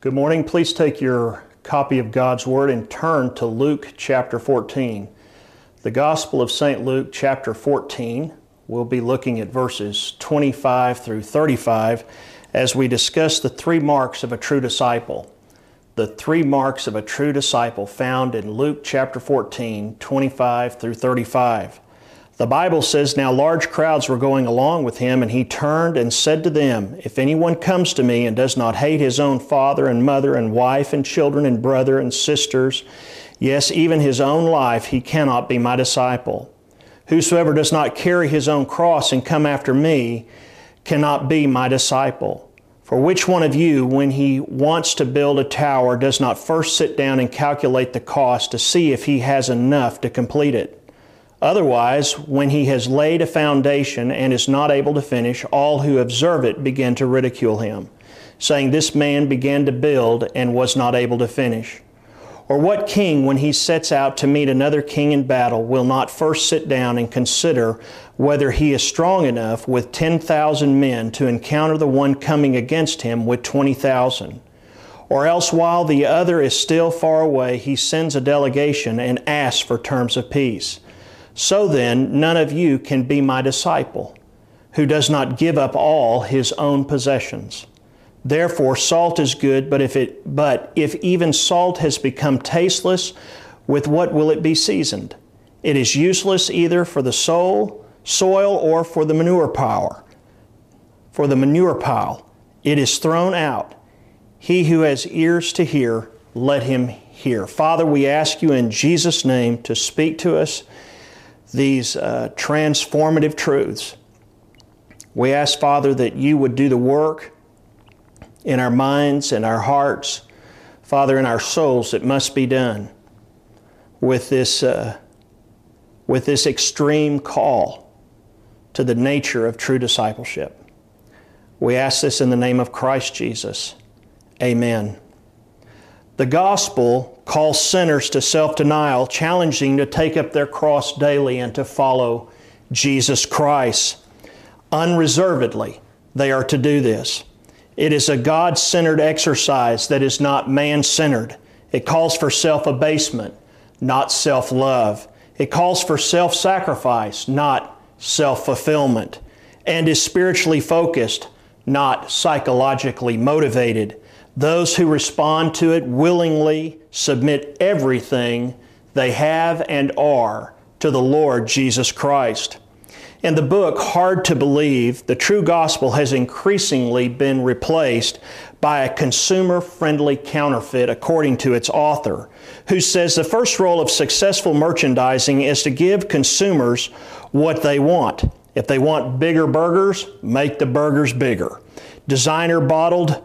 Good morning. Please take your copy of God's Word and turn to Luke chapter 14. The Gospel of St. Luke chapter 14. We'll be looking at verses 25 through 35 as we discuss the three marks of a true disciple. The three marks of a true disciple found in Luke chapter 14, 25 through 35. The Bible says, Now large crowds were going along with him, and he turned and said to them, If anyone comes to me and does not hate his own father and mother and wife and children and brother and sisters, yes, even his own life, he cannot be my disciple. Whosoever does not carry his own cross and come after me cannot be my disciple. For which one of you, when he wants to build a tower, does not first sit down and calculate the cost to see if he has enough to complete it? Otherwise, when he has laid a foundation and is not able to finish, all who observe it begin to ridicule him, saying, This man began to build and was not able to finish. Or what king, when he sets out to meet another king in battle, will not first sit down and consider whether he is strong enough with 10,000 men to encounter the one coming against him with 20,000? Or else, while the other is still far away, he sends a delegation and asks for terms of peace. So then, none of you can be my disciple who does not give up all his own possessions. Therefore, salt is good, but if, it, but if even salt has become tasteless, with what will it be seasoned? It is useless either for the soul, soil or for the manure pile. For the manure pile, it is thrown out. He who has ears to hear, let him hear. Father, we ask you in Jesus' name to speak to us these uh, transformative truths. We ask, Father, that you would do the work in our minds and our hearts, Father, in our souls that must be done with this, uh, with this extreme call to the nature of true discipleship. We ask this in the name of Christ Jesus. Amen. The gospel calls sinners to self denial, challenging to take up their cross daily and to follow Jesus Christ. Unreservedly, they are to do this. It is a God centered exercise that is not man centered. It calls for self abasement, not self love. It calls for self sacrifice, not self fulfillment, and is spiritually focused, not psychologically motivated. Those who respond to it willingly submit everything they have and are to the Lord Jesus Christ. In the book Hard to Believe, the true gospel has increasingly been replaced by a consumer friendly counterfeit, according to its author, who says the first role of successful merchandising is to give consumers what they want. If they want bigger burgers, make the burgers bigger. Designer bottled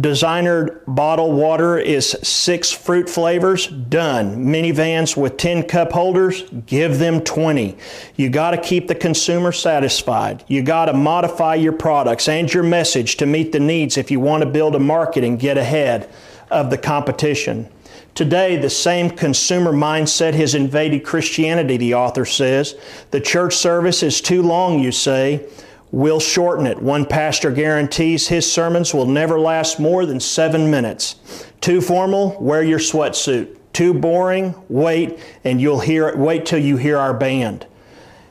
designer bottled water is six fruit flavors. Done. Minivans with 10 cup holders, give them 20. You got to keep the consumer satisfied. You got to modify your products and your message to meet the needs if you want to build a market and get ahead of the competition. Today, the same consumer mindset has invaded Christianity, the author says. The church service is too long, you say. We'll shorten it. One pastor guarantees his sermons will never last more than seven minutes. Too formal, wear your sweatsuit. Too boring, wait, and you'll hear it wait till you hear our band.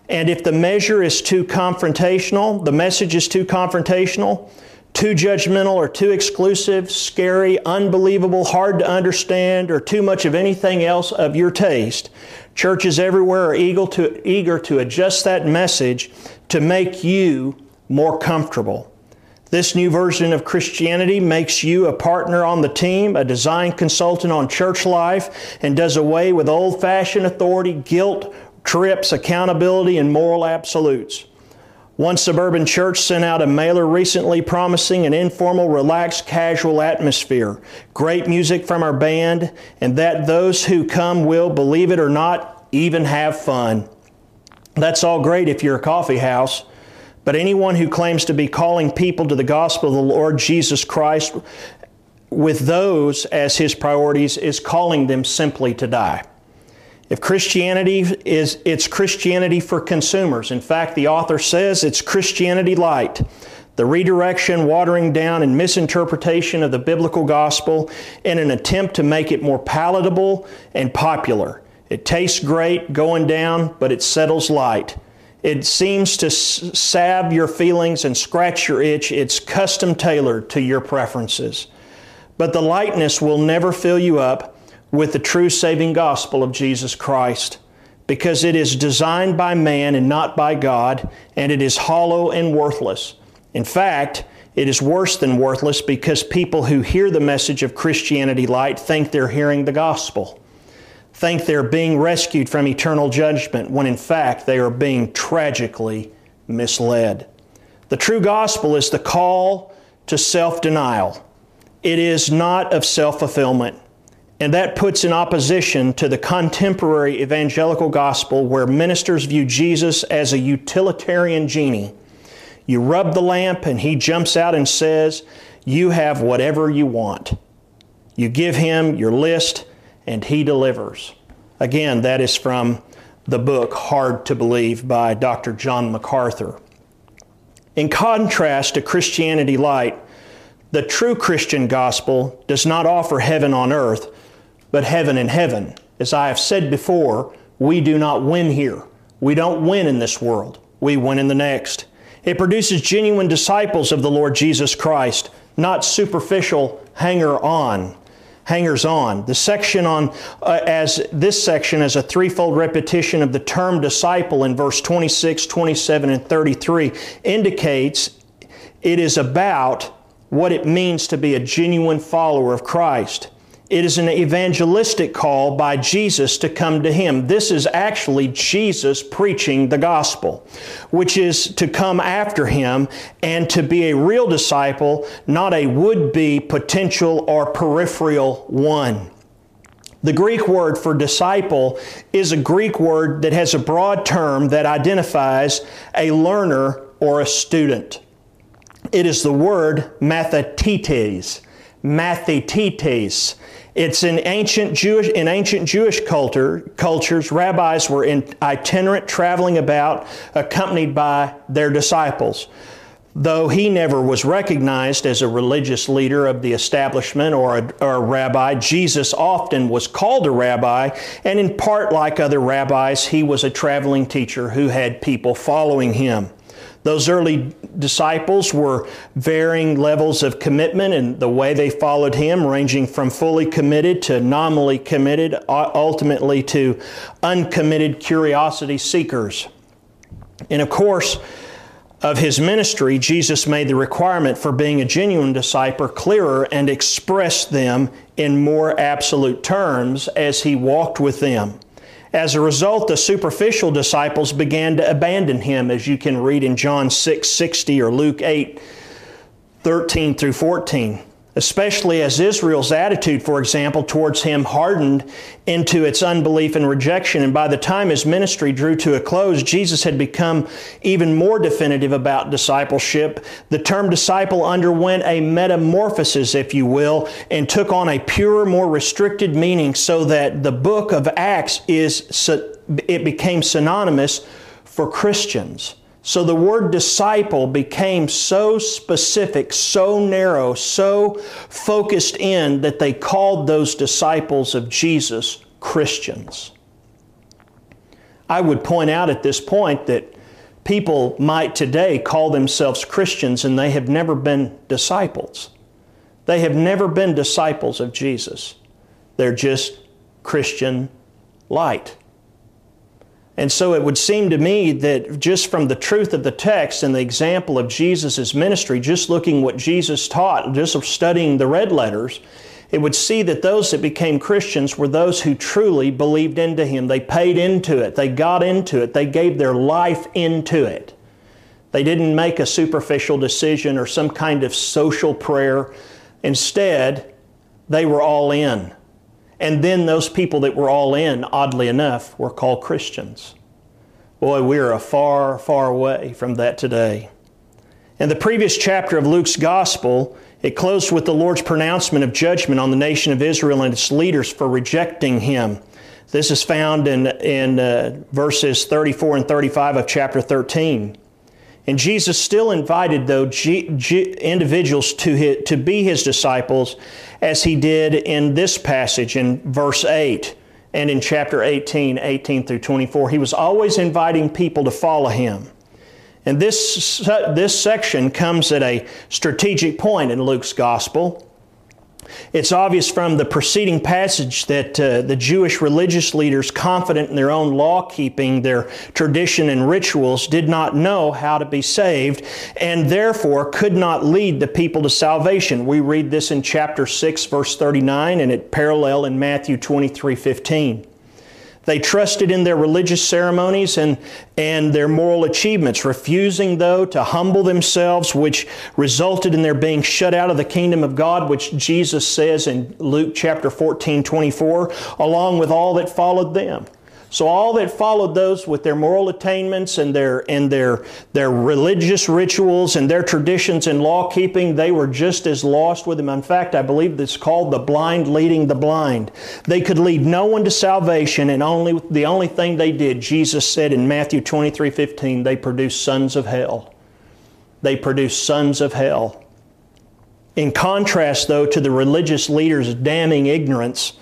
And if the measure is too confrontational, the message is too confrontational, too judgmental or too exclusive, scary, unbelievable, hard to understand, or too much of anything else of your taste, churches everywhere are eager to, eager to adjust that message to make you more comfortable. This new version of Christianity makes you a partner on the team, a design consultant on church life, and does away with old fashioned authority, guilt, trips, accountability, and moral absolutes. One suburban church sent out a mailer recently promising an informal, relaxed, casual atmosphere, great music from our band, and that those who come will, believe it or not, even have fun. That's all great if you're a coffee house, but anyone who claims to be calling people to the gospel of the Lord Jesus Christ with those as his priorities is calling them simply to die. If Christianity is, it's Christianity for consumers. In fact, the author says it's Christianity light. the redirection, watering down, and misinterpretation of the biblical gospel in an attempt to make it more palatable and popular. It tastes great going down, but it settles light. It seems to salve your feelings and scratch your itch. It's custom tailored to your preferences. But the lightness will never fill you up with the true saving gospel of Jesus Christ because it is designed by man and not by God, and it is hollow and worthless. In fact, it is worse than worthless because people who hear the message of Christianity Light think they're hearing the gospel, think they're being rescued from eternal judgment, when in fact they are being tragically misled. The true gospel is the call to self denial, it is not of self fulfillment. And that puts in opposition to the contemporary evangelical gospel where ministers view Jesus as a utilitarian genie you rub the lamp, and he jumps out and says, You have whatever you want. You give him your list, and he delivers. Again, that is from the book Hard to Believe by Dr. John MacArthur. In contrast to Christianity Light, the true Christian gospel does not offer heaven on earth, but heaven and heaven. As I have said before, we do not win here. We don't win in this world, we win in the next. It produces genuine disciples of the Lord Jesus Christ, not superficial hanger on hangers on. The section on uh, as this section as a threefold repetition of the term disciple in verse 26, 27 and 33 indicates it is about what it means to be a genuine follower of Christ. It is an evangelistic call by Jesus to come to Him. This is actually Jesus preaching the gospel, which is to come after Him and to be a real disciple, not a would be potential or peripheral one. The Greek word for disciple is a Greek word that has a broad term that identifies a learner or a student. It is the word mathetetes. Mathetetes. It's in ancient Jewish in ancient Jewish culture cultures. Rabbis were in, itinerant, traveling about, accompanied by their disciples. Though he never was recognized as a religious leader of the establishment or a, or a rabbi, Jesus often was called a rabbi, and in part, like other rabbis, he was a traveling teacher who had people following him. Those early disciples were varying levels of commitment and the way they followed him, ranging from fully committed to nominally committed, ultimately to uncommitted curiosity seekers. And of course, of his ministry, Jesus made the requirement for being a genuine disciple clearer and expressed them in more absolute terms as he walked with them. As a result, the superficial disciples began to abandon him, as you can read in John 6 60 or Luke 8 13 through 14 especially as Israel's attitude, for example, towards him hardened into its unbelief and rejection. And by the time his ministry drew to a close, Jesus had become even more definitive about discipleship. The term disciple underwent a metamorphosis, if you will, and took on a purer, more restricted meaning so that the book of Acts is, it became synonymous for Christians. So the word disciple became so specific, so narrow, so focused in that they called those disciples of Jesus Christians. I would point out at this point that people might today call themselves Christians and they have never been disciples. They have never been disciples of Jesus. They're just Christian light. And so it would seem to me that just from the truth of the text and the example of Jesus' ministry, just looking what Jesus taught, just studying the red letters, it would see that those that became Christians were those who truly believed into Him. They paid into it, they got into it, they gave their life into it. They didn't make a superficial decision or some kind of social prayer. Instead, they were all in. And then those people that were all in, oddly enough, were called Christians. Boy, we are a far, far way from that today. In the previous chapter of Luke's Gospel, it closed with the Lord's pronouncement of judgment on the nation of Israel and its leaders for rejecting Him. This is found in, in uh, verses 34 and 35 of chapter 13. And Jesus still invited, though, G- G- individuals to, his, to be his disciples, as he did in this passage in verse 8 and in chapter 18, 18 through 24. He was always inviting people to follow him. And this, this section comes at a strategic point in Luke's gospel. It's obvious from the preceding passage that uh, the Jewish religious leaders, confident in their own law keeping, their tradition and rituals, did not know how to be saved and therefore could not lead the people to salvation. We read this in chapter 6, verse 39, and it parallel in Matthew 23 15. They trusted in their religious ceremonies and, and their moral achievements, refusing, though, to humble themselves, which resulted in their being shut out of the kingdom of God, which Jesus says in Luke chapter 14 24, along with all that followed them. So all that followed those with their moral attainments and their and their their religious rituals and their traditions and law keeping, they were just as lost with them. In fact, I believe it's called the blind leading the blind. They could lead no one to salvation, and only the only thing they did, Jesus said in Matthew 23, 15, they produced sons of hell. They produced sons of hell. In contrast, though, to the religious leaders' damning ignorance,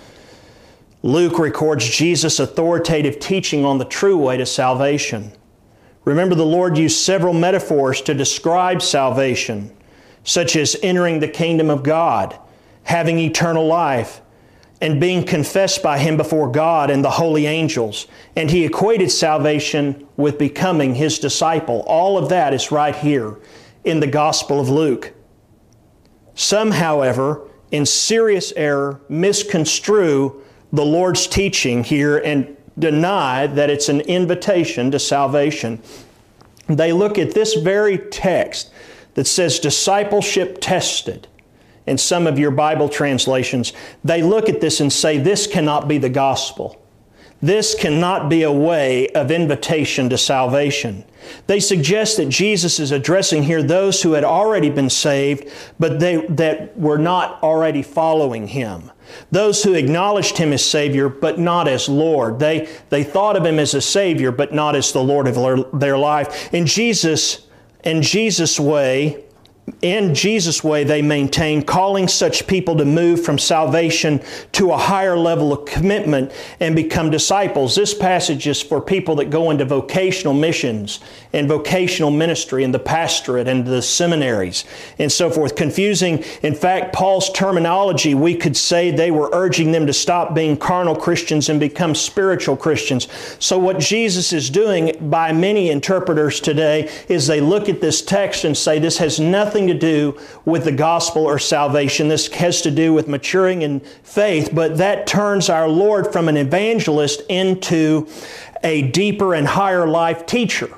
Luke records Jesus' authoritative teaching on the true way to salvation. Remember, the Lord used several metaphors to describe salvation, such as entering the kingdom of God, having eternal life, and being confessed by Him before God and the holy angels. And He equated salvation with becoming His disciple. All of that is right here in the Gospel of Luke. Some, however, in serious error, misconstrue the Lord's teaching here and deny that it's an invitation to salvation. They look at this very text that says discipleship tested in some of your Bible translations. They look at this and say, This cannot be the gospel. This cannot be a way of invitation to salvation. They suggest that Jesus is addressing here those who had already been saved, but they, that were not already following Him. Those who acknowledged Him as Savior, but not as Lord. They, they thought of Him as a Savior, but not as the Lord of their, life. In Jesus, in Jesus' way, in Jesus' way, they maintain, calling such people to move from salvation to a higher level of commitment and become disciples. This passage is for people that go into vocational missions and vocational ministry and the pastorate and the seminaries and so forth. Confusing. In fact, Paul's terminology, we could say they were urging them to stop being carnal Christians and become spiritual Christians. So, what Jesus is doing by many interpreters today is they look at this text and say this has nothing nothing to do with the gospel or salvation. This has to do with maturing in faith, but that turns our Lord from an evangelist into a deeper and higher life teacher.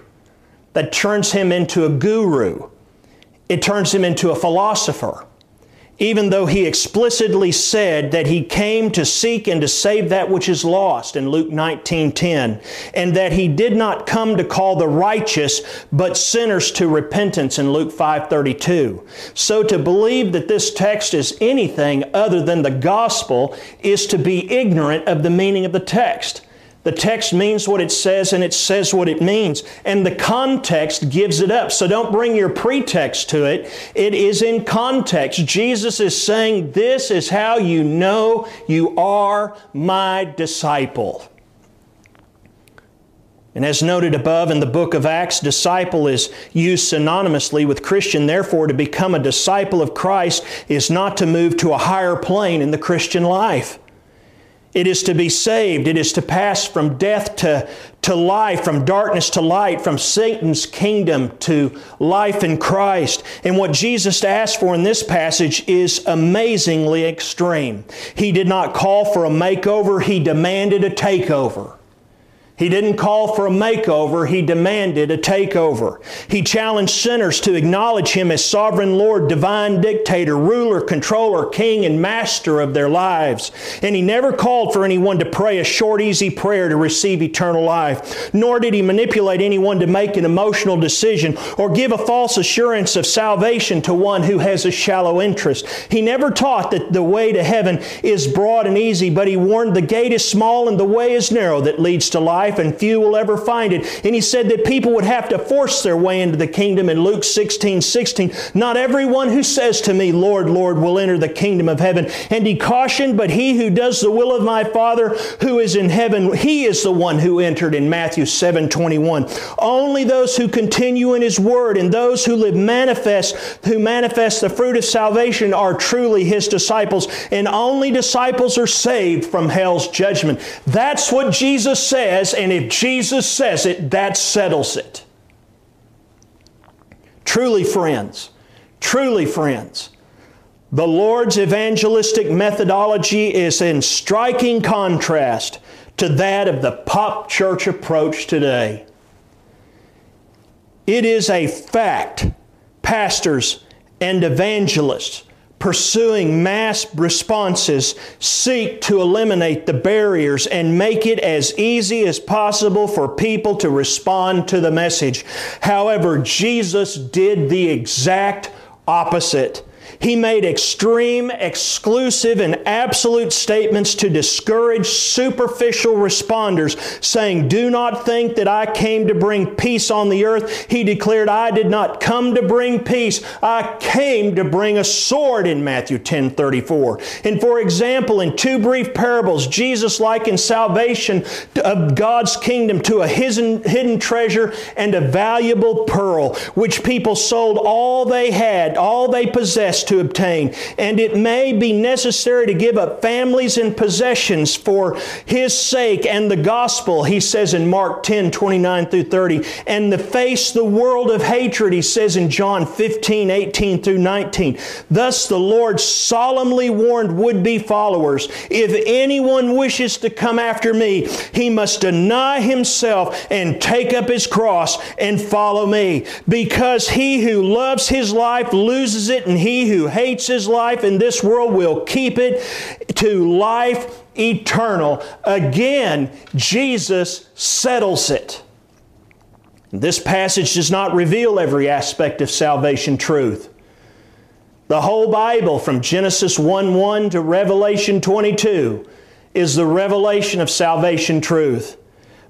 That turns him into a guru. It turns him into a philosopher even though he explicitly said that he came to seek and to save that which is lost in Luke 19:10 and that he did not come to call the righteous but sinners to repentance in Luke 5:32 so to believe that this text is anything other than the gospel is to be ignorant of the meaning of the text the text means what it says and it says what it means. And the context gives it up. So don't bring your pretext to it. It is in context. Jesus is saying, This is how you know you are my disciple. And as noted above in the book of Acts, disciple is used synonymously with Christian. Therefore, to become a disciple of Christ is not to move to a higher plane in the Christian life. It is to be saved. It is to pass from death to, to life, from darkness to light, from Satan's kingdom to life in Christ. And what Jesus asked for in this passage is amazingly extreme. He did not call for a makeover, He demanded a takeover. He didn't call for a makeover, he demanded a takeover. He challenged sinners to acknowledge him as sovereign Lord, divine dictator, ruler, controller, king, and master of their lives. And he never called for anyone to pray a short, easy prayer to receive eternal life, nor did he manipulate anyone to make an emotional decision or give a false assurance of salvation to one who has a shallow interest. He never taught that the way to heaven is broad and easy, but he warned the gate is small and the way is narrow that leads to life life and few will ever find it. And he said that people would have to force their way into the kingdom in Luke 16, 16. Not everyone who says to me, Lord, Lord, will enter the kingdom of heaven. And he cautioned, but he who does the will of my Father who is in heaven, he is the one who entered in Matthew 7, 21. Only those who continue in his word and those who live manifest, who manifest the fruit of salvation are truly his disciples. And only disciples are saved from hell's judgment. That's what Jesus says, and if Jesus says it, that settles it. Truly, friends, truly, friends, the Lord's evangelistic methodology is in striking contrast to that of the pop church approach today. It is a fact, pastors and evangelists pursuing mass responses seek to eliminate the barriers and make it as easy as possible for people to respond to the message. However, Jesus did the exact opposite. He made extreme, exclusive, and absolute statements to discourage superficial responders, saying, Do not think that I came to bring peace on the earth. He declared, I did not come to bring peace. I came to bring a sword in Matthew 10 34. And for example, in two brief parables, Jesus likened salvation of God's kingdom to a hidden, treasure and a valuable pearl, which people sold all they had, all they possessed to obtain. And it may be necessary to give up families and possessions for His sake and the gospel, he says in Mark 10 29 through 30. And to face the world of hatred, he says in John 15 18 through 19. Thus the Lord solemnly warned would be followers if anyone wishes to come after me, he must deny himself and take up his cross and follow me. Because he who loves his life loses it, and he who who hates his life in this world will keep it to life eternal. Again, Jesus settles it. This passage does not reveal every aspect of salvation truth. The whole Bible, from Genesis 1 1 to Revelation 22, is the revelation of salvation truth.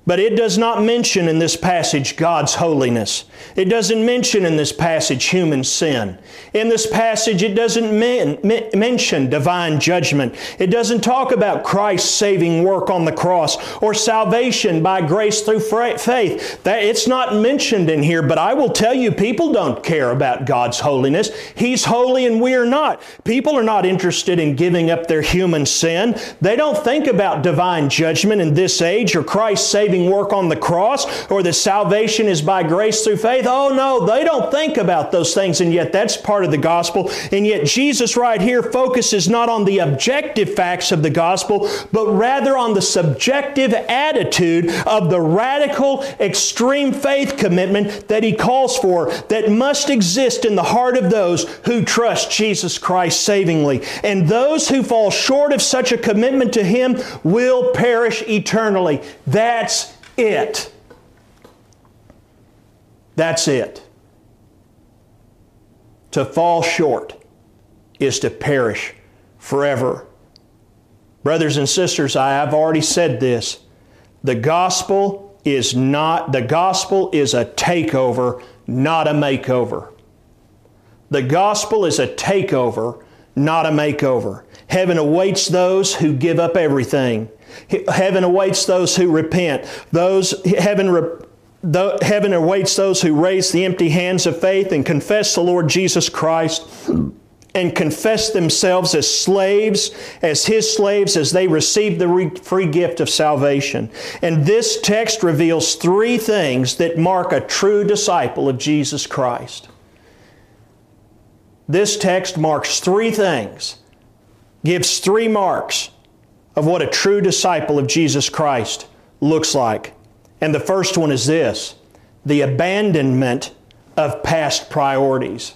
But it does not mention in this passage God's holiness. It doesn't mention in this passage human sin. In this passage, it doesn't men, mention divine judgment. It doesn't talk about Christ's saving work on the cross or salvation by grace through faith. That, it's not mentioned in here, but I will tell you, people don't care about God's holiness. He's holy and we are not. People are not interested in giving up their human sin. They don't think about divine judgment in this age or Christ's saving saving work on the cross or that salvation is by grace through faith. Oh no, they don't think about those things, and yet that's part of the gospel. And yet Jesus right here focuses not on the objective facts of the gospel, but rather on the subjective attitude of the radical, extreme faith commitment that he calls for that must exist in the heart of those who trust Jesus Christ savingly. And those who fall short of such a commitment to him will perish eternally. That's it. That's it. To fall short is to perish forever. Brothers and sisters, I have already said this. The gospel is not, the gospel is a takeover, not a makeover. The gospel is a takeover, not a makeover. Heaven awaits those who give up everything. Heaven awaits those who repent. Those heaven re, the, heaven awaits those who raise the empty hands of faith and confess the Lord Jesus Christ and confess themselves as slaves, as His slaves, as they receive the re- free gift of salvation. And this text reveals three things that mark a true disciple of Jesus Christ. This text marks three things, gives three marks of what a true disciple of Jesus Christ looks like. And the first one is this the abandonment of past priorities.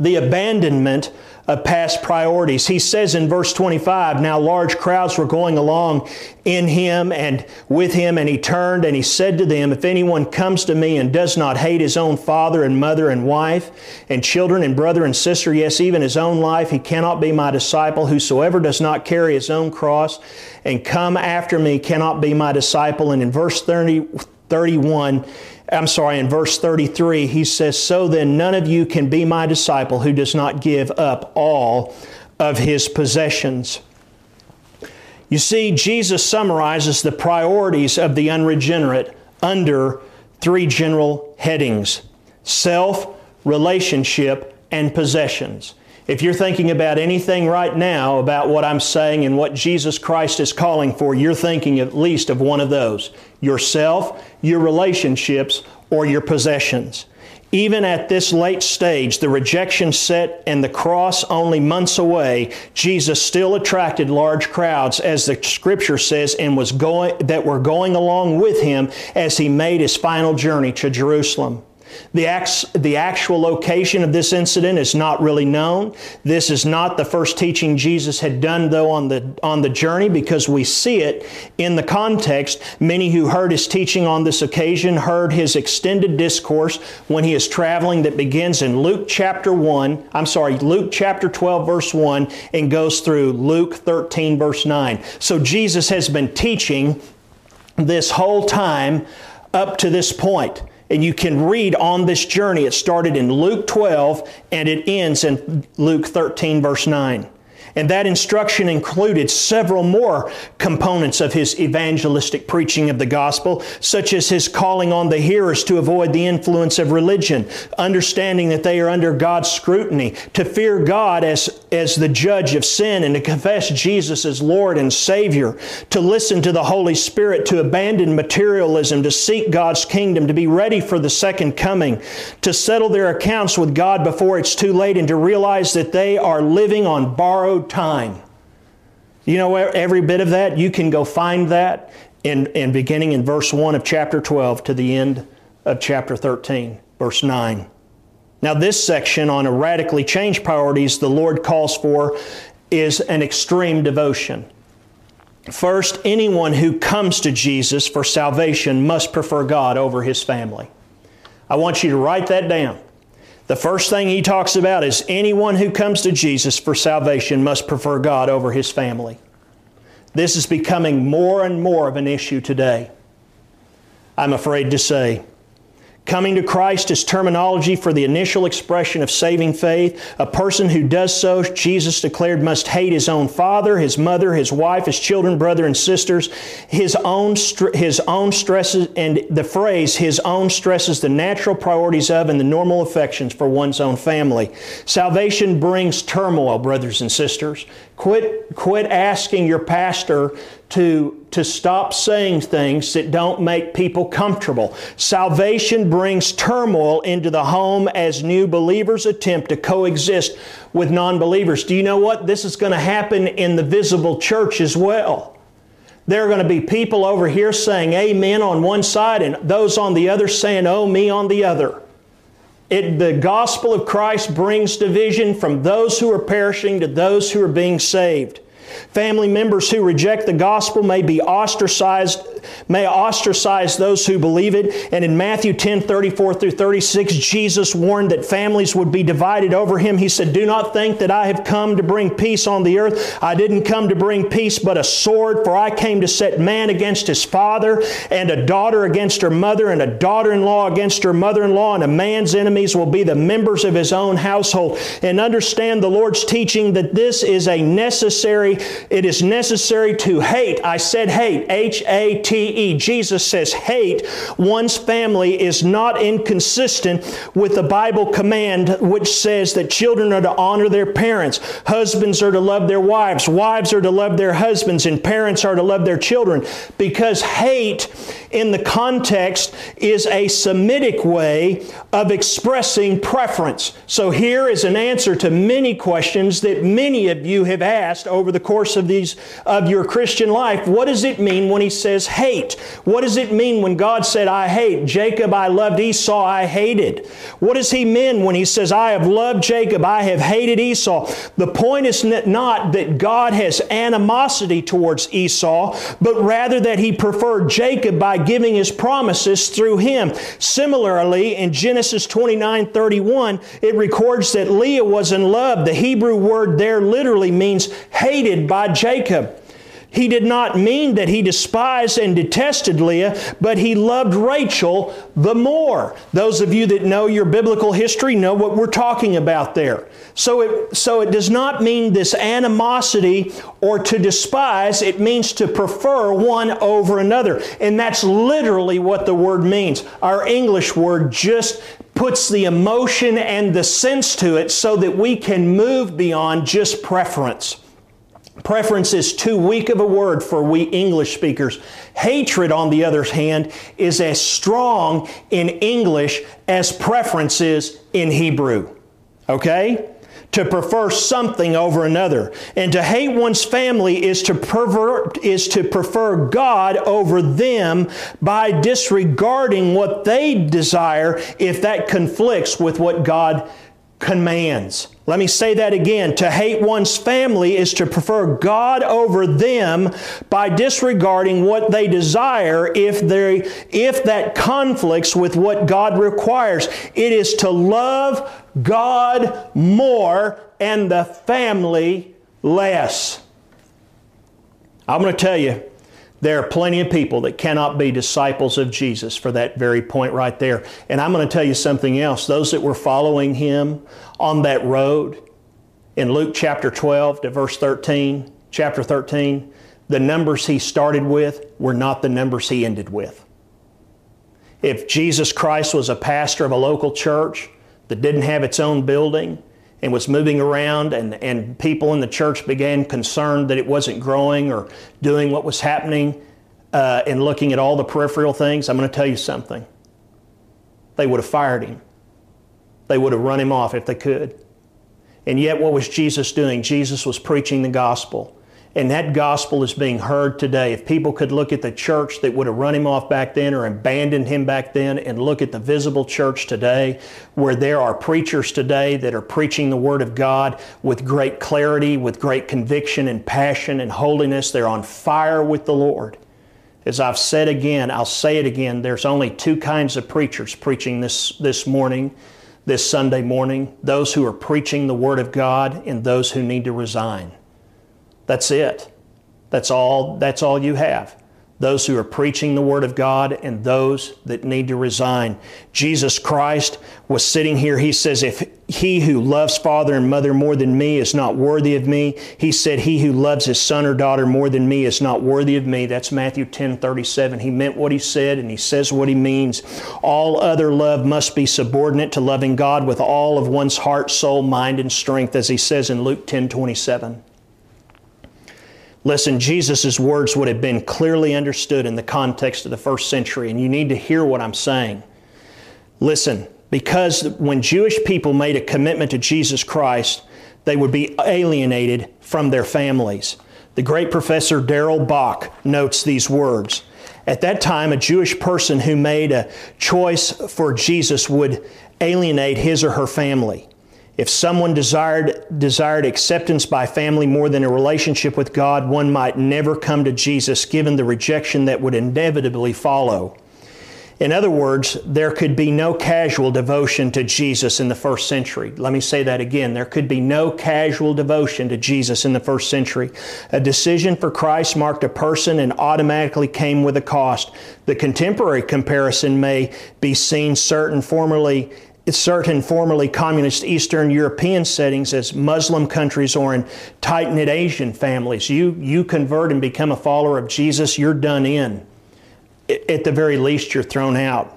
The abandonment of past priorities. He says in verse 25, Now large crowds were going along in him and with him, and he turned and he said to them, If anyone comes to me and does not hate his own father and mother and wife and children and brother and sister, yes, even his own life, he cannot be my disciple. Whosoever does not carry his own cross and come after me cannot be my disciple. And in verse 30, 31, I'm sorry, in verse 33, he says, So then none of you can be my disciple who does not give up all of his possessions. You see, Jesus summarizes the priorities of the unregenerate under three general headings self, relationship, and possessions. If you're thinking about anything right now about what I'm saying and what Jesus Christ is calling for, you're thinking at least of one of those yourself, your relationships, or your possessions. Even at this late stage, the rejection set and the cross only months away, Jesus still attracted large crowds, as the scripture says, and was going, that were going along with him as he made his final journey to Jerusalem. The, the actual location of this incident is not really known. This is not the first teaching Jesus had done, though, on the, on the journey because we see it in the context. Many who heard his teaching on this occasion heard his extended discourse when he is traveling that begins in Luke chapter 1, I'm sorry, Luke chapter 12, verse 1, and goes through Luke 13, verse 9. So Jesus has been teaching this whole time up to this point. And you can read on this journey. It started in Luke 12 and it ends in Luke 13, verse 9. And that instruction included several more components of his evangelistic preaching of the gospel, such as his calling on the hearers to avoid the influence of religion, understanding that they are under God's scrutiny, to fear God as, as the judge of sin, and to confess Jesus as Lord and Savior, to listen to the Holy Spirit, to abandon materialism, to seek God's kingdom, to be ready for the second coming, to settle their accounts with God before it's too late, and to realize that they are living on borrowed time. You know, every bit of that, you can go find that in, in beginning in verse 1 of chapter 12 to the end of chapter 13, verse 9. Now, this section on a radically changed priorities the Lord calls for is an extreme devotion. First, anyone who comes to Jesus for salvation must prefer God over his family. I want you to write that down. The first thing he talks about is anyone who comes to Jesus for salvation must prefer God over his family. This is becoming more and more of an issue today. I'm afraid to say. Coming to Christ is terminology for the initial expression of saving faith. A person who does so, Jesus declared, must hate his own father, his mother, his wife, his children, brother, and sisters. His own, his own stresses, and the phrase, his own stresses the natural priorities of and the normal affections for one's own family. Salvation brings turmoil, brothers and sisters. Quit, quit asking your pastor to, to stop saying things that don't make people comfortable. Salvation brings turmoil into the home as new believers attempt to coexist with non believers. Do you know what? This is going to happen in the visible church as well. There are going to be people over here saying amen on one side and those on the other saying oh me on the other. It, the gospel of Christ brings division from those who are perishing to those who are being saved. Family members who reject the gospel may be ostracized, may ostracize those who believe it. And in Matthew 10 34 through 36, Jesus warned that families would be divided over him. He said, Do not think that I have come to bring peace on the earth. I didn't come to bring peace, but a sword, for I came to set man against his father, and a daughter against her mother, and a daughter in law against her mother in law, and a man's enemies will be the members of his own household. And understand the Lord's teaching that this is a necessary it is necessary to hate. I said hate, H A T E. Jesus says hate one's family is not inconsistent with the Bible command which says that children are to honor their parents, husbands are to love their wives, wives are to love their husbands, and parents are to love their children. Because hate in the context is a Semitic way of expressing preference. So here is an answer to many questions that many of you have asked over the course of these of your Christian life. What does it mean when he says hate? What does it mean when God said I hate Jacob I loved Esau I hated? What does he mean when he says I have loved Jacob I have hated Esau? The point is not that God has animosity towards Esau, but rather that he preferred Jacob by giving his promises through him. Similarly, in Genesis 29 31, it records that Leah was in love. The Hebrew word there literally means hated by Jacob. He did not mean that he despised and detested Leah, but he loved Rachel the more. Those of you that know your biblical history know what we're talking about there. So it, so it does not mean this animosity or to despise, it means to prefer one over another. And that's literally what the word means. Our English word just puts the emotion and the sense to it so that we can move beyond just preference. Preference is too weak of a word for we English speakers. Hatred, on the other hand, is as strong in English as preference is in Hebrew. Okay? To prefer something over another. And to hate one's family is to pervert, is to prefer God over them by disregarding what they desire if that conflicts with what God commands. Let me say that again. To hate one's family is to prefer God over them by disregarding what they desire if, they, if that conflicts with what God requires. It is to love God more and the family less. I'm going to tell you, there are plenty of people that cannot be disciples of Jesus for that very point right there. And I'm going to tell you something else. Those that were following him on that road in Luke chapter 12 to verse 13, chapter 13, the numbers he started with were not the numbers he ended with. If Jesus Christ was a pastor of a local church that didn't have its own building, and was moving around, and, and people in the church began concerned that it wasn't growing or doing what was happening uh, and looking at all the peripheral things, I'm going to tell you something. They would have fired him. They would have run him off if they could. And yet, what was Jesus doing? Jesus was preaching the gospel. And that gospel is being heard today. If people could look at the church that would have run him off back then or abandoned him back then and look at the visible church today, where there are preachers today that are preaching the Word of God with great clarity, with great conviction and passion and holiness, they're on fire with the Lord. As I've said again, I'll say it again, there's only two kinds of preachers preaching this, this morning, this Sunday morning those who are preaching the Word of God and those who need to resign. That's it. That's all, that's all you have. Those who are preaching the Word of God and those that need to resign. Jesus Christ was sitting here. He says, If he who loves father and mother more than me is not worthy of me, he said, He who loves his son or daughter more than me is not worthy of me. That's Matthew 10 37. He meant what he said and he says what he means. All other love must be subordinate to loving God with all of one's heart, soul, mind, and strength, as he says in Luke 10 27. Listen, Jesus' words would have been clearly understood in the context of the first century, and you need to hear what I'm saying. Listen, because when Jewish people made a commitment to Jesus Christ, they would be alienated from their families. The great professor Darrell Bock notes these words. At that time, a Jewish person who made a choice for Jesus would alienate his or her family. If someone desired, desired acceptance by family more than a relationship with God, one might never come to Jesus given the rejection that would inevitably follow. In other words, there could be no casual devotion to Jesus in the first century. Let me say that again. There could be no casual devotion to Jesus in the first century. A decision for Christ marked a person and automatically came with a cost. The contemporary comparison may be seen certain formerly certain formerly communist Eastern European settings as Muslim countries or in tight knit Asian families. You, you convert and become a follower of Jesus, you're done in. At the very least, you're thrown out.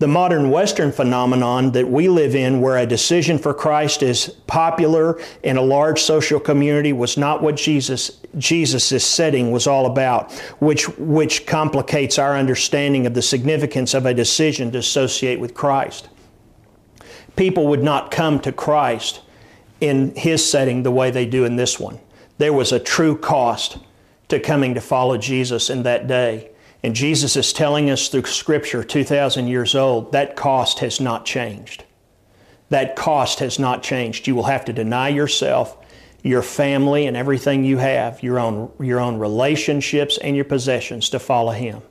The modern Western phenomenon that we live in, where a decision for Christ is popular in a large social community, was not what Jesus Jesus' setting was all about, which which complicates our understanding of the significance of a decision to associate with Christ. People would not come to Christ in his setting the way they do in this one. There was a true cost to coming to follow Jesus in that day. And Jesus is telling us through Scripture, 2,000 years old, that cost has not changed. That cost has not changed. You will have to deny yourself, your family, and everything you have, your own, your own relationships and your possessions to follow Him.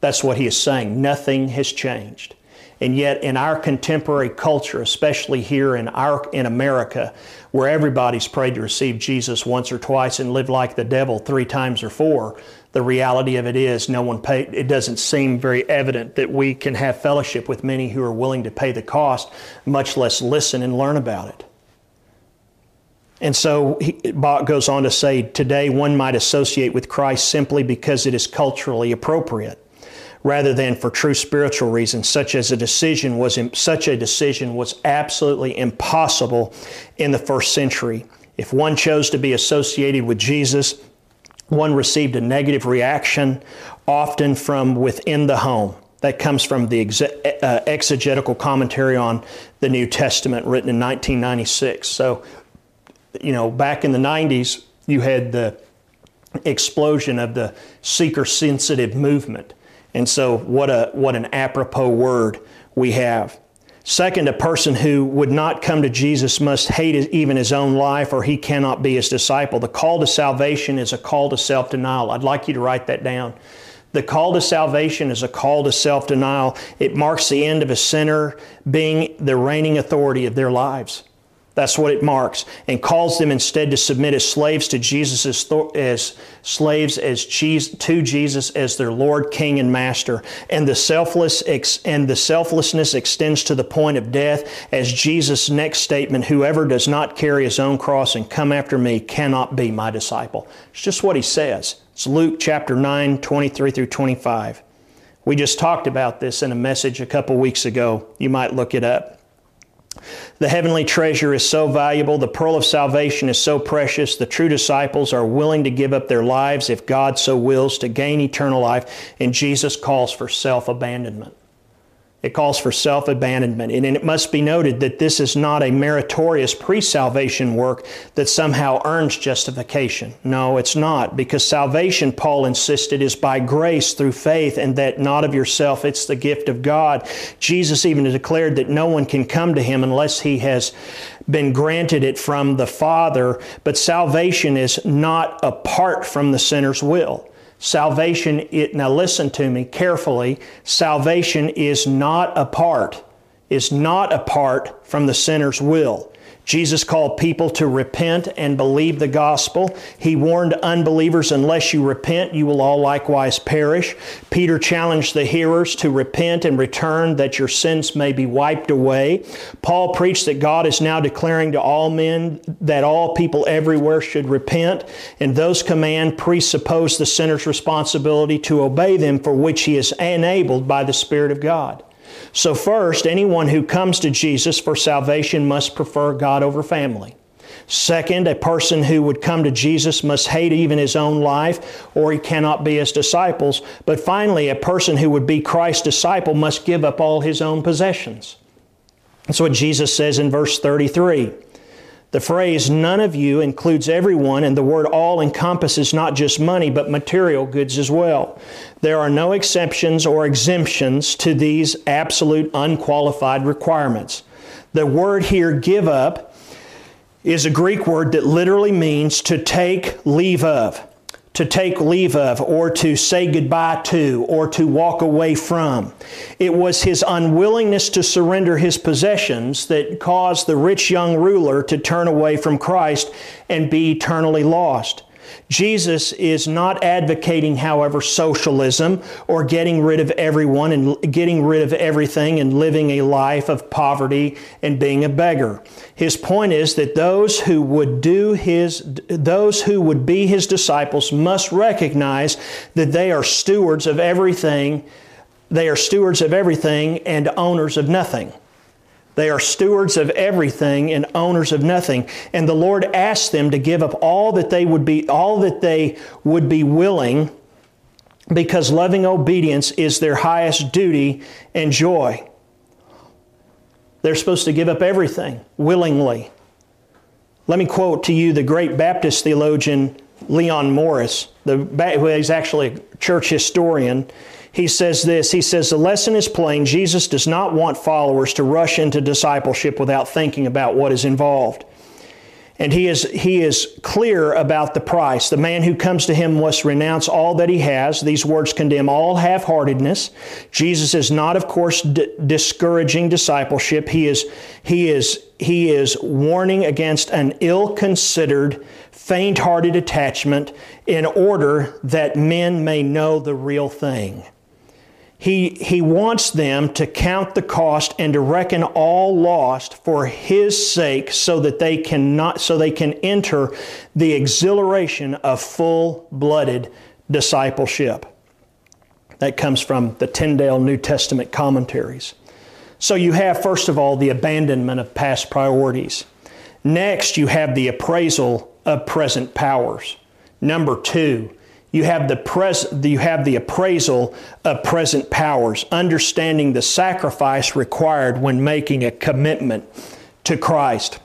That's what He is saying. Nothing has changed. And yet, in our contemporary culture, especially here in, our, in America, where everybody's prayed to receive Jesus once or twice and live like the devil three times or four, the reality of it is no one pay, it doesn't seem very evident that we can have fellowship with many who are willing to pay the cost, much less listen and learn about it. And so he, Bock goes on to say today one might associate with Christ simply because it is culturally appropriate rather than for true spiritual reasons such as a decision was such a decision was absolutely impossible in the first century. If one chose to be associated with Jesus one received a negative reaction often from within the home. That comes from the uh, exegetical commentary on the New Testament written in 1996 so you know back in the 90s you had the explosion of the seeker sensitive movement and so, what, a, what an apropos word we have. Second, a person who would not come to Jesus must hate even his own life or he cannot be his disciple. The call to salvation is a call to self denial. I'd like you to write that down. The call to salvation is a call to self denial. It marks the end of a sinner being the reigning authority of their lives. That's what it marks, and calls them instead to submit as slaves to Jesus as, as slaves as to Jesus as their Lord, King, and Master. And the selfless ex, and the selflessness extends to the point of death, as Jesus' next statement: "Whoever does not carry his own cross and come after me cannot be my disciple." It's just what he says. It's Luke chapter 9, 23 through 25. We just talked about this in a message a couple weeks ago. You might look it up. The heavenly treasure is so valuable. The pearl of salvation is so precious. The true disciples are willing to give up their lives, if God so wills, to gain eternal life. And Jesus calls for self abandonment. It calls for self abandonment. And it must be noted that this is not a meritorious pre salvation work that somehow earns justification. No, it's not, because salvation, Paul insisted, is by grace through faith and that not of yourself, it's the gift of God. Jesus even declared that no one can come to him unless he has been granted it from the Father. But salvation is not apart from the sinner's will. Salvation, it, now listen to me carefully. Salvation is not apart, is not apart from the sinner's will. Jesus called people to repent and believe the gospel. He warned unbelievers, unless you repent, you will all likewise perish. Peter challenged the hearers to repent and return that your sins may be wiped away. Paul preached that God is now declaring to all men that all people everywhere should repent, and those commands presuppose the sinner's responsibility to obey them, for which he is enabled by the Spirit of God. So, first, anyone who comes to Jesus for salvation must prefer God over family. Second, a person who would come to Jesus must hate even his own life, or he cannot be his disciples. But finally, a person who would be Christ's disciple must give up all his own possessions. That's what Jesus says in verse 33. The phrase none of you includes everyone, and the word all encompasses not just money, but material goods as well. There are no exceptions or exemptions to these absolute unqualified requirements. The word here, give up, is a Greek word that literally means to take leave of to take leave of, or to say goodbye to, or to walk away from. It was his unwillingness to surrender his possessions that caused the rich young ruler to turn away from Christ and be eternally lost. Jesus is not advocating, however, socialism or getting rid of everyone and getting rid of everything and living a life of poverty and being a beggar. His point is that those who would do his those who would be his disciples must recognize that they are stewards of everything they are stewards of everything and owners of nothing. They are stewards of everything and owners of nothing. And the Lord asked them to give up all that they would be all that they would be willing because loving obedience is their highest duty and joy. They're supposed to give up everything willingly. Let me quote to you the great Baptist theologian Leon Morris, the, who is actually a church historian he says this He says, The lesson is plain. Jesus does not want followers to rush into discipleship without thinking about what is involved. And he is, he is clear about the price. The man who comes to him must renounce all that he has. These words condemn all half heartedness. Jesus is not, of course, d- discouraging discipleship. He is, he, is, he is warning against an ill considered, faint hearted attachment in order that men may know the real thing. He, he wants them to count the cost and to reckon all lost for his sake so that they cannot so they can enter the exhilaration of full-blooded discipleship. That comes from the Tyndale New Testament commentaries. So you have first of all the abandonment of past priorities. Next, you have the appraisal of present powers. Number 2, you have the pres- you have the appraisal of present powers, understanding the sacrifice required when making a commitment to Christ.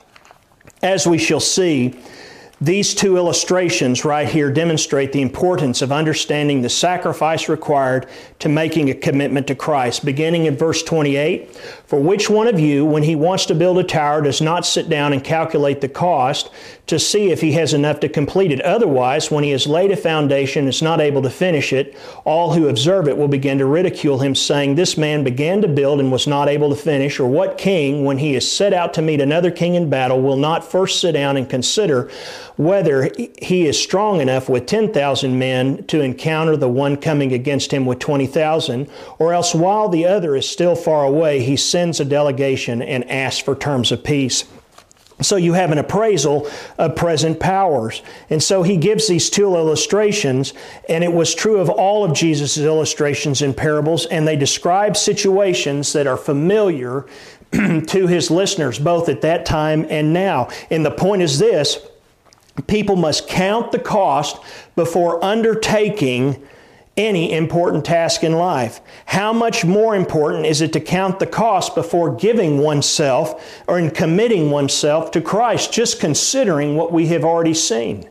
As we shall see, these two illustrations right here demonstrate the importance of understanding the sacrifice required to making a commitment to Christ. Beginning in verse 28 For which one of you, when he wants to build a tower, does not sit down and calculate the cost to see if he has enough to complete it. Otherwise, when he has laid a foundation and is not able to finish it, all who observe it will begin to ridicule him, saying, This man began to build and was not able to finish. Or what king, when he is set out to meet another king in battle, will not first sit down and consider whether he is strong enough with 10,000 men to encounter the one coming against him with 20,000? Or else, while the other is still far away, he sends a delegation and asks for terms of peace. So you have an appraisal of present powers. And so he gives these two illustrations, and it was true of all of Jesus' illustrations and parables, and they describe situations that are familiar to his listeners, both at that time and now. And the point is this people must count the cost before undertaking any important task in life. How much more important is it to count the cost before giving oneself or in committing oneself to Christ, just considering what we have already seen?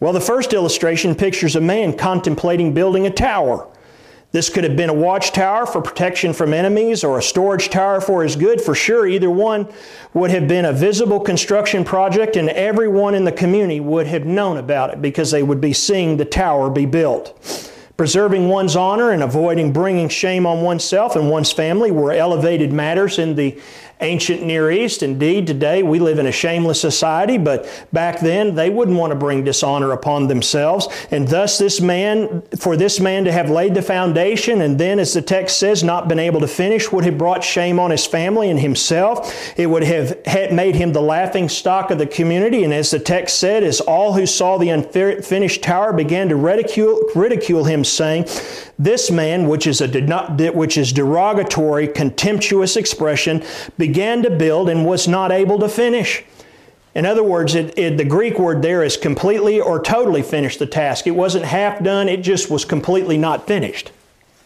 Well, the first illustration pictures a man contemplating building a tower. This could have been a watchtower for protection from enemies or a storage tower for his good. For sure, either one would have been a visible construction project, and everyone in the community would have known about it because they would be seeing the tower be built. Preserving one's honor and avoiding bringing shame on oneself and one's family were elevated matters in the ancient Near East. Indeed, today we live in a shameless society, but back then they wouldn't want to bring dishonor upon themselves. And thus, this man, for this man to have laid the foundation and then, as the text says, not been able to finish, would have brought shame on his family and himself. It would have made him the laughing stock of the community. And as the text said, as all who saw the unfinished tower began to ridicule, ridicule him, saying, This man, which is, a, which is derogatory, contemptuous expression, to build and was not able to finish. In other words, it, it, the Greek word there is completely or totally finished the task. It wasn't half done, it just was completely not finished.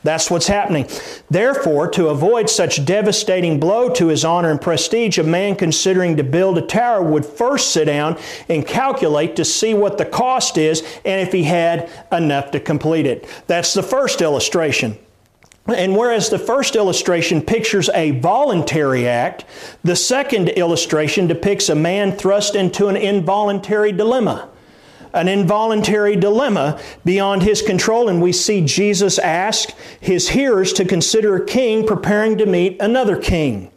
That's what's happening. Therefore, to avoid such devastating blow to his honor and prestige, a man considering to build a tower would first sit down and calculate to see what the cost is and if he had enough to complete it. That's the first illustration. And whereas the first illustration pictures a voluntary act, the second illustration depicts a man thrust into an involuntary dilemma. An involuntary dilemma beyond his control, and we see Jesus ask his hearers to consider a king preparing to meet another king.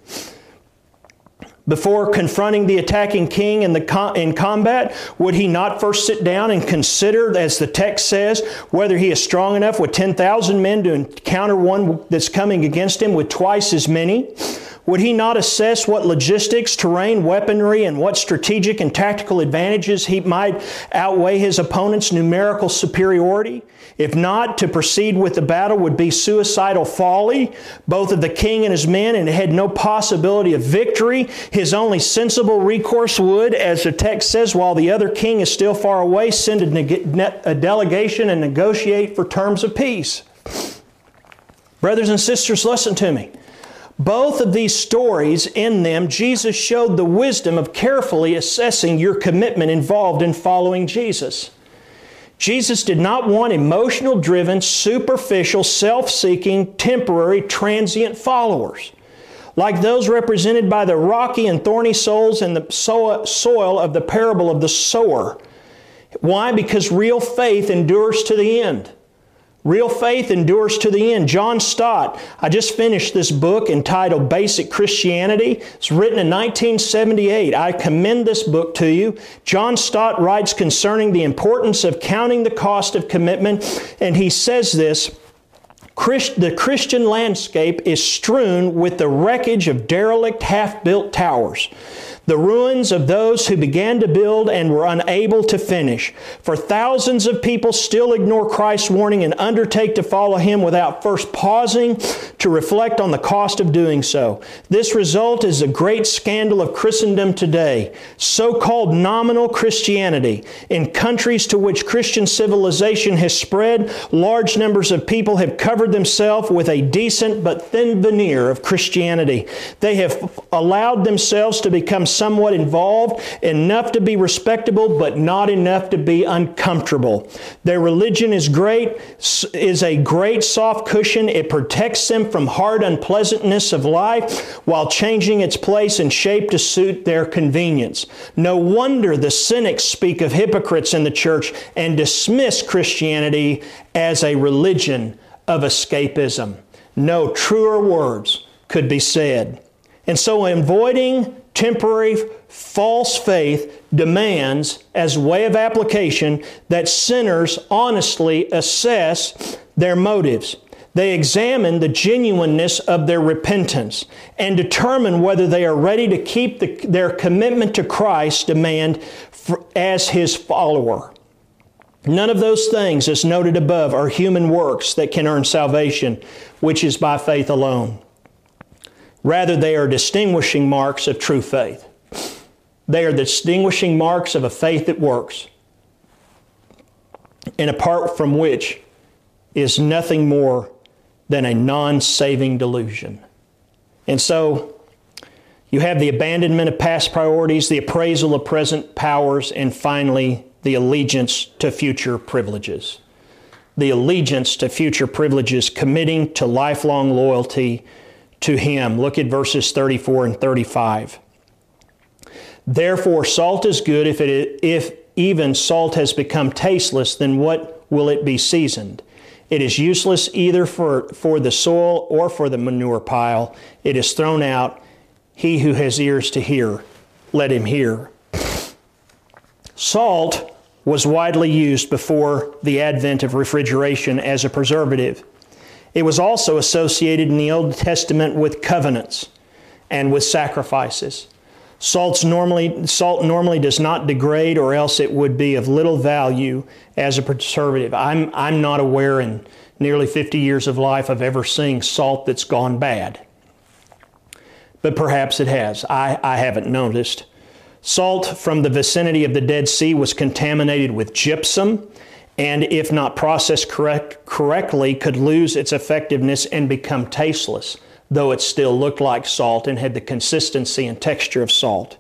Before confronting the attacking king in, the in combat, would he not first sit down and consider, as the text says, whether he is strong enough with 10,000 men to encounter one that's coming against him with twice as many? Would he not assess what logistics, terrain, weaponry, and what strategic and tactical advantages he might outweigh his opponent's numerical superiority? If not, to proceed with the battle would be suicidal folly, both of the king and his men, and had no possibility of victory. His only sensible recourse would, as the text says, while the other king is still far away, send a, a delegation and negotiate for terms of peace. Brothers and sisters, listen to me. Both of these stories, in them, Jesus showed the wisdom of carefully assessing your commitment involved in following Jesus. Jesus did not want emotional driven, superficial, self seeking, temporary, transient followers, like those represented by the rocky and thorny souls in the soil of the parable of the sower. Why? Because real faith endures to the end. Real faith endures to the end. John Stott, I just finished this book entitled Basic Christianity. It's written in 1978. I commend this book to you. John Stott writes concerning the importance of counting the cost of commitment, and he says this the Christian landscape is strewn with the wreckage of derelict, half built towers the ruins of those who began to build and were unable to finish. For thousands of people still ignore Christ's warning and undertake to follow Him without first pausing to reflect on the cost of doing so. This result is a great scandal of Christendom today. So called nominal Christianity. In countries to which Christian civilization has spread, large numbers of people have covered themselves with a decent but thin veneer of Christianity. They have allowed themselves to become somewhat involved, enough to be respectable, but not enough to be uncomfortable. Their religion is great, is a great soft cushion. It protects them from hard unpleasantness of life while changing its place and shape to suit their convenience. No wonder the cynics speak of hypocrites in the church and dismiss Christianity as a religion of escapism. No truer words could be said. And so, avoiding temporary false faith demands, as way of application, that sinners honestly assess their motives. They examine the genuineness of their repentance and determine whether they are ready to keep the, their commitment to Christ demand for, as His follower. None of those things, as noted above, are human works that can earn salvation, which is by faith alone. Rather, they are distinguishing marks of true faith. They are the distinguishing marks of a faith that works, and apart from which is nothing more than a non saving delusion. And so, you have the abandonment of past priorities, the appraisal of present powers, and finally, the allegiance to future privileges. The allegiance to future privileges, committing to lifelong loyalty to him. Look at verses 34 and 35. Therefore, salt is good if, it, if even salt has become tasteless, then what will it be seasoned? It is useless either for, for the soil or for the manure pile. It is thrown out. He who has ears to hear, let him hear. Salt was widely used before the advent of refrigeration as a preservative. It was also associated in the Old Testament with covenants and with sacrifices. Salt's normally, salt normally does not degrade, or else it would be of little value as a preservative. I'm, I'm not aware in nearly 50 years of life of ever seeing salt that's gone bad. But perhaps it has. I, I haven't noticed. Salt from the vicinity of the Dead Sea was contaminated with gypsum and if not processed correct, correctly, could lose its effectiveness and become tasteless, though it still looked like salt and had the consistency and texture of salt.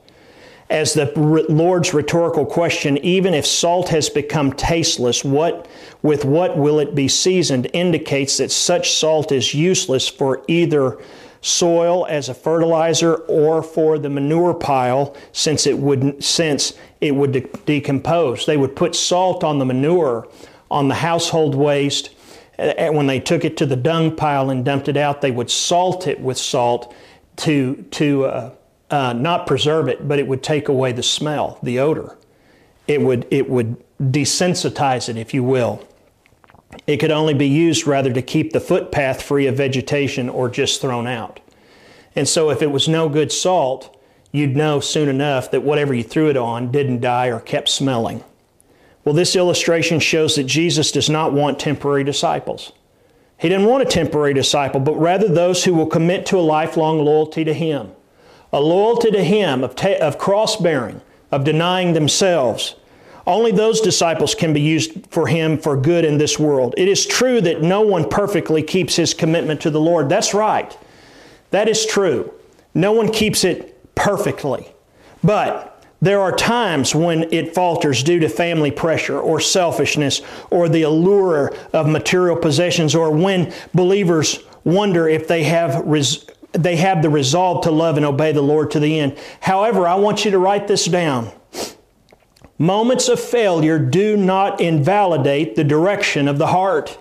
As the Lord's rhetorical question, even if salt has become tasteless, what, with what will it be seasoned, indicates that such salt is useless for either soil as a fertilizer or for the manure pile since it would since it would de- decompose. They would put salt on the manure on the household waste and when they took it to the dung pile and dumped it out, they would salt it with salt to to uh, uh, not preserve it, but it would take away the smell, the odor. It would it would desensitize it, if you will. It could only be used rather to keep the footpath free of vegetation or just thrown out. And so if it was no good salt, you'd know soon enough that whatever you threw it on didn't die or kept smelling. Well, this illustration shows that Jesus does not want temporary disciples. He didn't want a temporary disciple, but rather those who will commit to a lifelong loyalty to Him. A loyalty to Him of, ta- of cross bearing, of denying themselves. Only those disciples can be used for Him for good in this world. It is true that no one perfectly keeps his commitment to the Lord. That's right. That is true. No one keeps it perfectly. But there are times when it falters due to family pressure or selfishness or the allure of material possessions or when believers wonder if they have res- they have the resolve to love and obey the Lord to the end. However, I want you to write this down. Moments of failure do not invalidate the direction of the heart.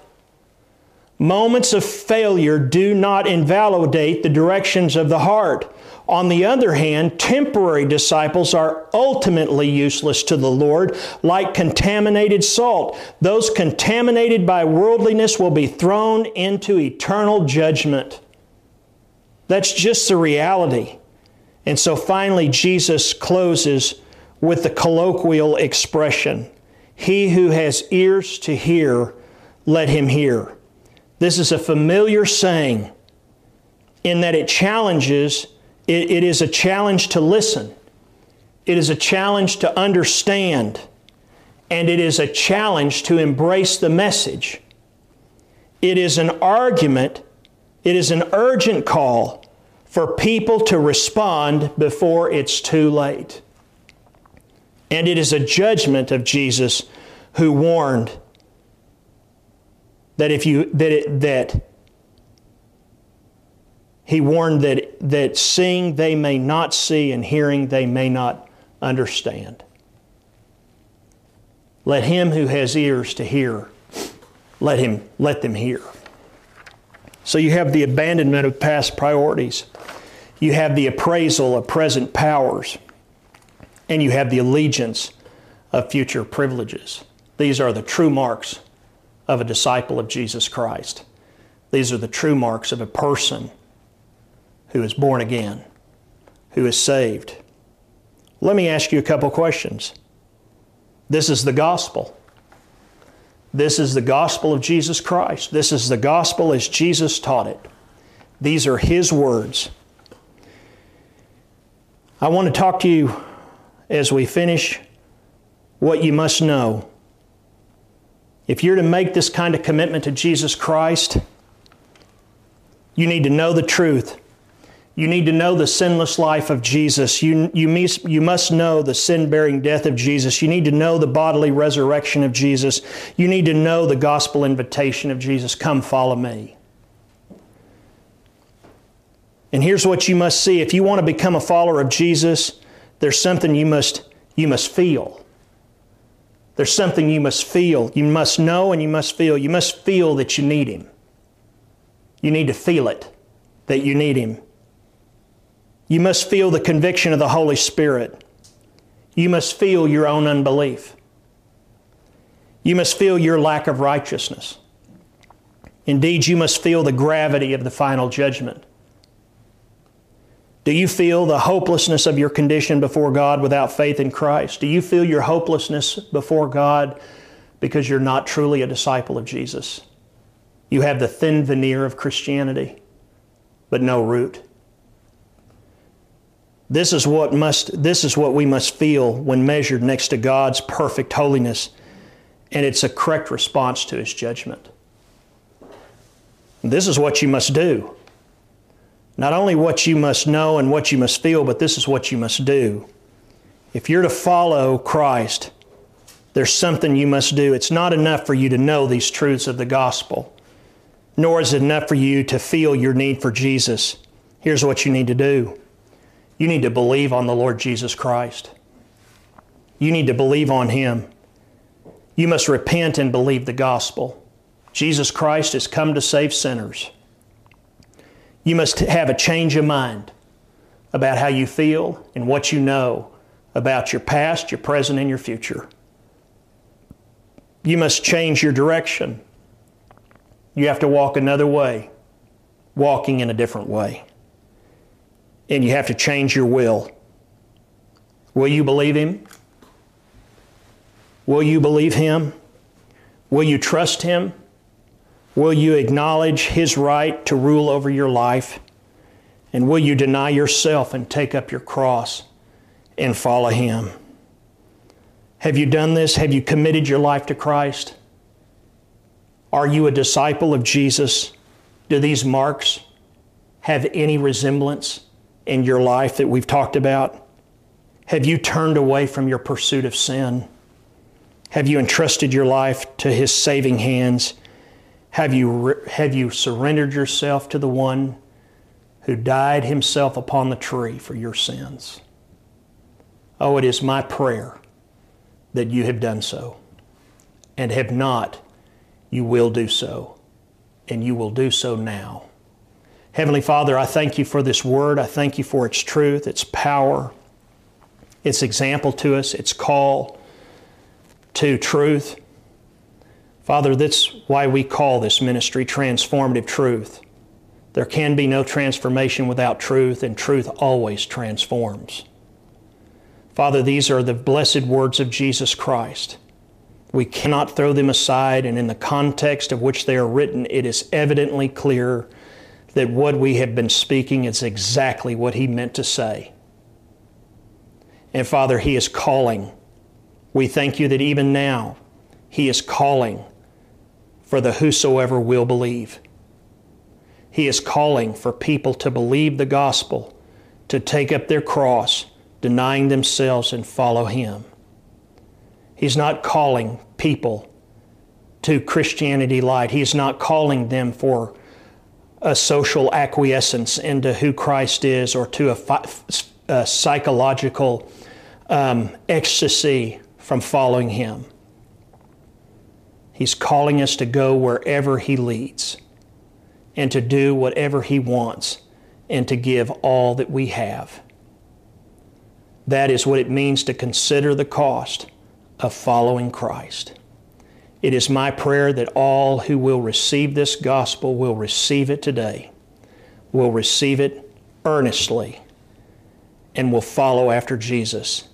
Moments of failure do not invalidate the directions of the heart. On the other hand, temporary disciples are ultimately useless to the Lord, like contaminated salt. Those contaminated by worldliness will be thrown into eternal judgment. That's just the reality. And so finally, Jesus closes with the colloquial expression He who has ears to hear, let him hear. This is a familiar saying in that it challenges it, it is a challenge to listen, it is a challenge to understand, and it is a challenge to embrace the message. It is an argument, it is an urgent call for people to respond before it's too late. And it is a judgment of Jesus who warned that if you that it, that he warned that, that seeing they may not see and hearing they may not understand. Let him who has ears to hear, let him let them hear. So you have the abandonment of past priorities. You have the appraisal of present powers. And you have the allegiance of future privileges. These are the true marks of a disciple of Jesus Christ. These are the true marks of a person who is born again, who is saved. Let me ask you a couple questions. This is the gospel. This is the gospel of Jesus Christ. This is the gospel as Jesus taught it. These are His words. I want to talk to you as we finish what you must know. If you're to make this kind of commitment to Jesus Christ, you need to know the truth you need to know the sinless life of Jesus. You, you, you must know the sin bearing death of Jesus. You need to know the bodily resurrection of Jesus. You need to know the gospel invitation of Jesus come follow me. And here's what you must see if you want to become a follower of Jesus, there's something you must, you must feel. There's something you must feel. You must know and you must feel. You must feel that you need Him. You need to feel it, that you need Him. You must feel the conviction of the Holy Spirit. You must feel your own unbelief. You must feel your lack of righteousness. Indeed, you must feel the gravity of the final judgment. Do you feel the hopelessness of your condition before God without faith in Christ? Do you feel your hopelessness before God because you're not truly a disciple of Jesus? You have the thin veneer of Christianity, but no root. This is what must this is what we must feel when measured next to God's perfect holiness, and it's a correct response to his judgment. This is what you must do. Not only what you must know and what you must feel, but this is what you must do. If you're to follow Christ, there's something you must do. It's not enough for you to know these truths of the gospel, nor is it enough for you to feel your need for Jesus. Here's what you need to do you need to believe on the Lord Jesus Christ. You need to believe on Him. You must repent and believe the gospel. Jesus Christ has come to save sinners. You must have a change of mind about how you feel and what you know about your past, your present, and your future. You must change your direction. You have to walk another way, walking in a different way. and you have to change your will. Will you believe Him? Will you believe Him? Will you trust Him? Will you acknowledge His right to rule over your life? And will you deny yourself and take up your cross and follow Him? Have you done this? Have you committed your life to Christ? Are you a disciple of Jesus? Do these marks have any resemblance in your life that we've talked about? Have you turned away from your pursuit of sin? Have you entrusted your life to His saving hands? Have you, have you surrendered yourself to the one who died himself upon the tree for your sins? Oh, it is my prayer that you have done so. And have not, you will do so. And you will do so now. Heavenly Father, I thank you for this word. I thank you for its truth, its power, its example to us, its call to truth. Father, that's why we call this ministry transformative truth. There can be no transformation without truth, and truth always transforms. Father, these are the blessed words of Jesus Christ. We cannot throw them aside, and in the context of which they are written, it is evidently clear that what we have been speaking is exactly what He meant to say. And Father, He is calling. We thank you that even now He is calling for the whosoever will believe. He is calling for people to believe the gospel, to take up their cross, denying themselves, and follow Him. He's not calling people to Christianity light. He's not calling them for a social acquiescence into who Christ is or to a, a psychological um, ecstasy from following Him. He's calling us to go wherever He leads and to do whatever He wants and to give all that we have. That is what it means to consider the cost of following Christ. It is my prayer that all who will receive this gospel will receive it today, will receive it earnestly, and will follow after Jesus.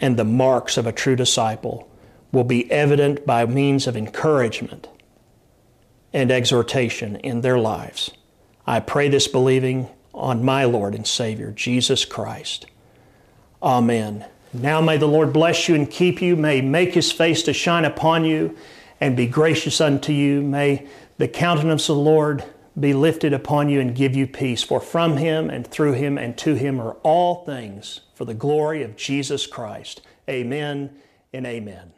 And the marks of a true disciple will be evident by means of encouragement and exhortation in their lives. I pray this believing on my Lord and Savior, Jesus Christ. Amen. Now may the Lord bless you and keep you. May make his face to shine upon you and be gracious unto you. May the countenance of the Lord be lifted upon you and give you peace. For from him and through him and to him are all things for the glory of Jesus Christ. Amen and amen.